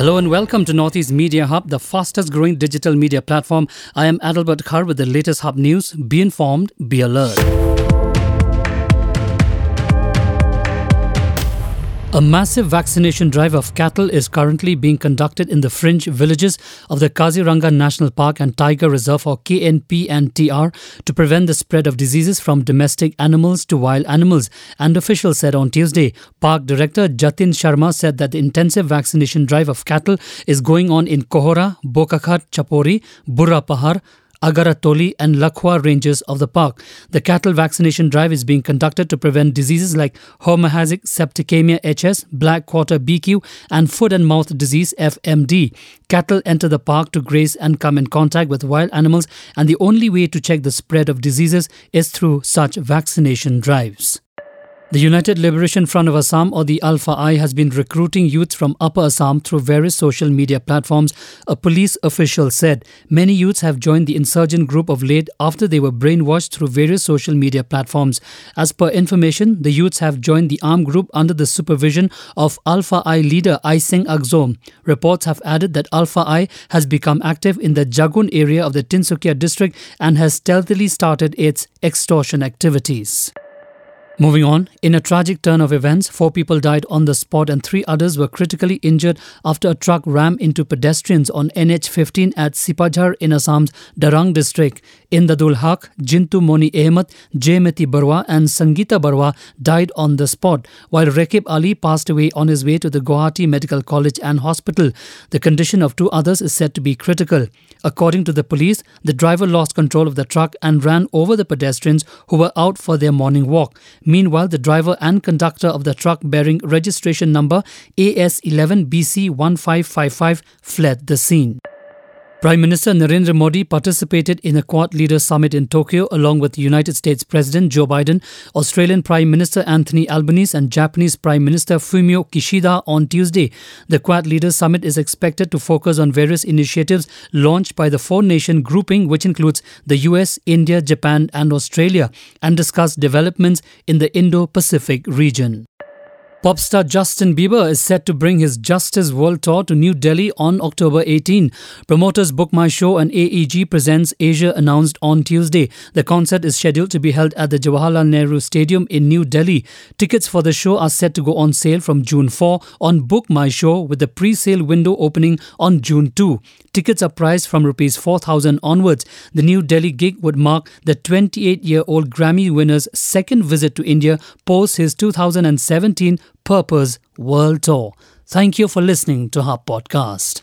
Hello and welcome to Northeast Media Hub, the fastest growing digital media platform. I am Adalbert Khar with the latest Hub news. Be informed, be alert. A massive vaccination drive of cattle is currently being conducted in the fringe villages of the Kaziranga National Park and Tiger Reserve or KNP and TR to prevent the spread of diseases from domestic animals to wild animals. And officials said on Tuesday, Park Director Jatin Sharma said that the intensive vaccination drive of cattle is going on in Kohora, Bokakhat, Chapori, Burra Pahar, Agaratoli and Lakhwa ranges of the park. The cattle vaccination drive is being conducted to prevent diseases like hemorrhagic septicemia HS, black quarter BQ, and foot and mouth disease FMD. Cattle enter the park to graze and come in contact with wild animals, and the only way to check the spread of diseases is through such vaccination drives. The United Liberation Front of Assam, or the ULFA-I, has been recruiting youths from Upper Assam through various social media platforms, a police official said. Many youths have joined the insurgent group of late after they were brainwashed through various social media platforms. As per information, the youths have joined the armed group under the supervision of ULFA-I leader Iseng Agzom. Reports have added that ULFA-I has become active in the Jagun area of the Tinsukia district and has stealthily started its extortion activities. Moving on, in a tragic turn of events, four people died on the spot and three others were critically injured after a truck rammed into pedestrians on NH15 at Sipajhar in Assam's Darang district. Indadul Haq, Jintu Moni Ahmed, Jaymati Barwa, and Sangita Barwa died on the spot, while Rekib Ali passed away on his way to the Guwahati Medical College and Hospital. The condition of two others is said to be critical. According to the police, the driver lost control of the truck and ran over the pedestrians who were out for their morning walk. Meanwhile, the driver and conductor of the truck bearing registration number AS11BC1555 fled the scene. Prime Minister Narendra Modi participated in a Quad Leaders Summit in Tokyo along with United States President Joe Biden, Australian Prime Minister Anthony Albanese, and Japanese Prime Minister Fumio Kishida on Tuesday. The Quad Leaders Summit is expected to focus on various initiatives launched by the four nation grouping, which includes the US, India, Japan, and Australia, and discuss developments in the Indo Pacific region. Pop star Justin Bieber is set to bring his Justice World Tour to New Delhi on October 18. Promoters Book My Show and AEG Presents Asia announced on Tuesday. The concert is scheduled to be held at the Jawaharlal Nehru Stadium in New Delhi. Tickets for the show are set to go on sale from June 4 on Book My Show with the pre-sale window opening on June 2. Tickets are priced from rupees 4000 onwards. The New Delhi gig would mark the 28-year-old Grammy winner's second visit to India post his 2017 Purpose World Tour. Thank you for listening to our Podcast.